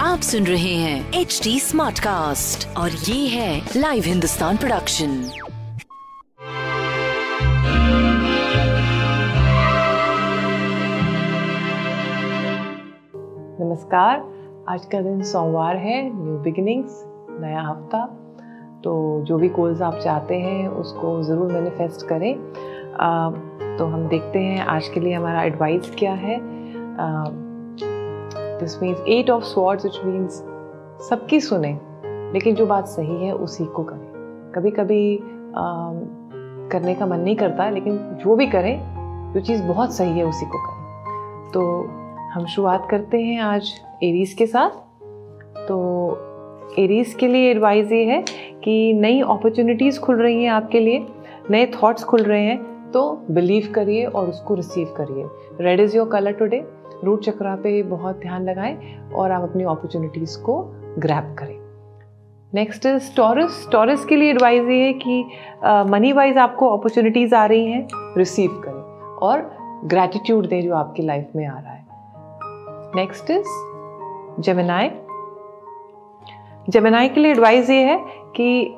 आप सुन रहे हैं एच डी स्मार्ट कास्ट और ये है लाइव हिंदुस्तान प्रोडक्शन नमस्कार। आज का दिन सोमवार है न्यू बिगिनिंग्स नया हफ़्ता। तो जो भी गोल्स आप चाहते हैं उसको ज़रूर मैनिफेस्ट करें। आ, तो हम देखते हैं आज के लिए हमारा एडवाइस क्या है। This means eight of swords which means सबकी सुने लेकिन जो बात सही है उसी को करें। कभी कभी आ, करने का मन नहीं करता लेकिन जो भी करें जो चीज़ बहुत सही है उसी को करें। तो हम शुरुआत करते हैं आज एरीज के साथ। तो एरीज के लिए एडवाइस ये है कि नई अपॉर्चुनिटीज़ खुल रही हैं आपके लिए नए थॉट्स खुल रहे हैं तो बिलीव करिए और उसको रिसीव करिए। Red is your colour today root chakra पे बहुत ध्यान लगाएँ और आप अपनी अपॉर्चुनिटीज़ को ग्रैप करें। नेक्स्ट इज़ टॉरस टॉरस के लिए एडवाइज ये है कि मनी uh, वाइज आपको अपॉर्चुनिटीज़ आ रही हैं रिसीव करें और ग्रैटिट्यूड दें जो आपकी लाइफ में आ रहा है। नेक्स्ट इज़ जमेनाई जमेनाई के लिए एडवाइस ये है कि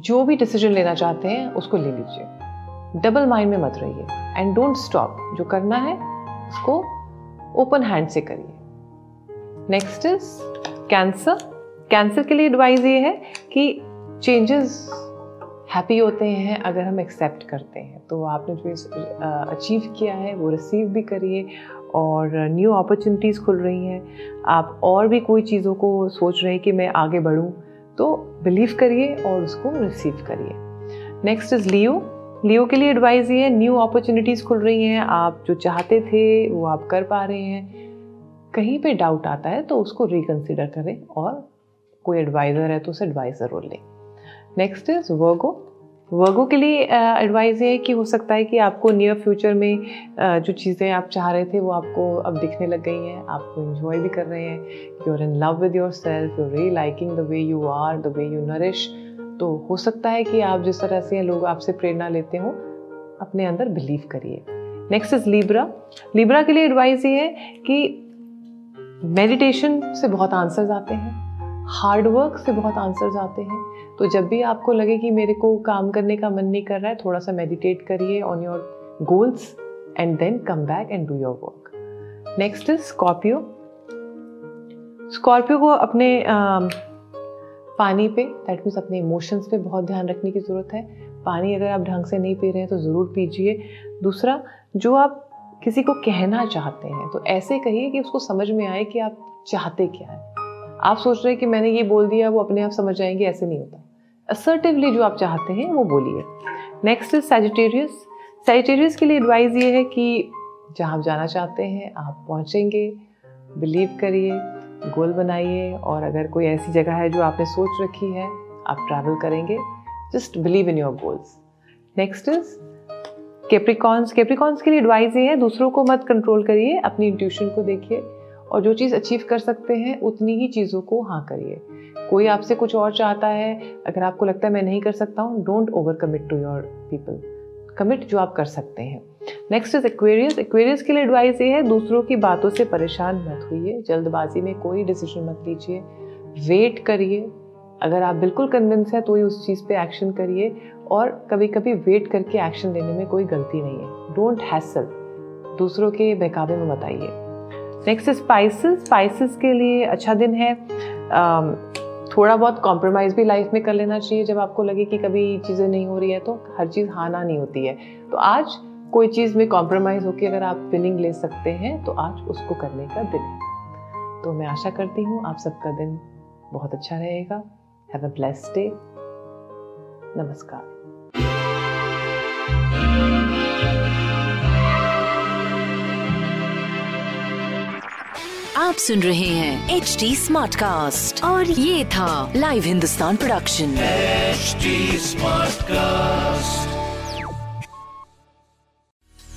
जो भी डिसीज़न लेना चाहते हैं उसको ले लीजिए। डबल माइंड में मत रहिए। एंड डोंट स्टॉप जो करना है उसको ओपन हैंड से करिए। नेक्स्ट इज़ कैंसर कैंसर के लिए एडवाइस ये है कि चेंजेस हैप्पी होते हैं अगर हम एक्सेप्ट करते हैं। तो आपने जो अचीव किया है, वो रिसीव भी करिए और न्यू अपॉर्चुनिटीज़ खुल रही हैं। आप और भी कोई चीज़ों को सोच रहे हैं कि मैं आगे बढ़ूँ तो बिलीव करिए और उसको रिसीव करिए। नेक्स्ट इज़ लियो लियो के लिए एडवाइस ये है न्यू अपॉर्चुनिटीज़ खुल रही हैं, आप जो चाहते थे, वो आप कर पा रहे हैं। कहीं पे डाउट आता है तो उसको रिकन्सिडर करें और कोई एडवाइज़र है तो उसे एडवाइस ज़रूर लें। नेक्स्ट इज़ वर्गो वर्गो के लिए एडवाइस ये है कि हो सकता है कि आपको नियर फ्यूचर में जो चीज़ें आप चाह रहे थे, वो आपको अब दिखने लग गई हैं, आपको इन्जॉय भी कर रहे हैं। You are in love with yourself you're liking the way you are the way you nourish तो हो सकता है कि आप जिस तरह से लोग आपसे प्रेरणा लेते हो अपने अंदर बिलीव करिए। नेक्स्ट इज़ लीब्रा लीब्रा के लिए एडवाइस ये है कि मेडिटेशन से बहुत आंसर्स आते हैं हार्ड वर्क से बहुत आंसर्स आते हैं। तो जब भी आपको लगे कि मेरे को काम करने का मन नहीं कर रहा है थोड़ा सा मेडिटेट करिए on your goals and then come back and do your work next is Scorpio Scorpio को अपने आ, पानी पे दैट मीन्स अपने इमोशंस पे बहुत ध्यान रखने की ज़रूरत है। पानी अगर आप ढंग से नहीं पी रहे हैं तो ज़रूर पीजिए। दूसरा, जो आप किसी को कहना चाहते हैं तो ऐसे कहिए कि उसको समझ में आए कि आप चाहते क्या है। आप सोच रहे हैं कि मैंने ये बोल दिया, वो अपने आप समझ जाएँगे ऐसे नहीं होता। असर्टिवली जो आप चाहते हैं, वो बोलिए। नेक्स्ट इज़ सेजिटेरियस सेजिटेरियस के लिए एडवाइस ये है कि जहाँ आप जाना चाहते हैं, आप पहुँचेंगे। बिलीव करिए। गोल बनाइए और अगर कोई ऐसी जगह है जो आपने सोच रखी है, आप ट्रैवल करेंगे। Just believe in your goals next is Capricorns Capricorns के लिए एडवाइस ये है, दूसरों को मत कंट्रोल करिए, अपनी इंट्यूशन को देखिए और जो चीज़ अचीव कर सकते हैं, उतनी ही चीज़ों को हाँ करिए। कोई आपसे कुछ और चाहता है, अगर आपको लगता है मैं नहीं कर सकता हूँ don't overcommit to your people commit जो आप कर सकते हैं। नेक्स्ट इज़ एक्वेरियस एक्वेरियस के लिए एडवाइस ये है, दूसरों की बातों से परेशान मत होइए। जल्दबाजी में कोई डिसीज़न मत लीजिए। वेट करिए। अगर आप बिल्कुल कन्विंस है तो ही उस चीज़ पे एक्शन करिए। और कभी कभी वेट करके एक्शन लेने में कोई गलती नहीं है। डोंट हैसल दूसरों के बहकावे में बताइए नेक्स्ट स्पाइसेस स्पाइसेस के लिए अच्छा दिन है। थोड़ा बहुत कॉम्प्रोमाइज़ भी लाइफ में कर लेना चाहिए। जब आपको लगे कि कभी चीज़ें नहीं हो रही है तो हर चीज़ हाना नहीं होती है। तो आज कोई चीज़ में कॉम्प्रोमाइज़ होकर अगर आप विनिंग ले सकते हैं तो आज उसको करने का दिन है। तो मैं आशा करती हूँ आप सबका दिन बहुत अच्छा रहेगा। हैव अ ब्लेस्ड डे नमस्कार। आप सुन रहे हैं एच डी स्मार्ट कास्ट और ये था live Hindustan production H smart cast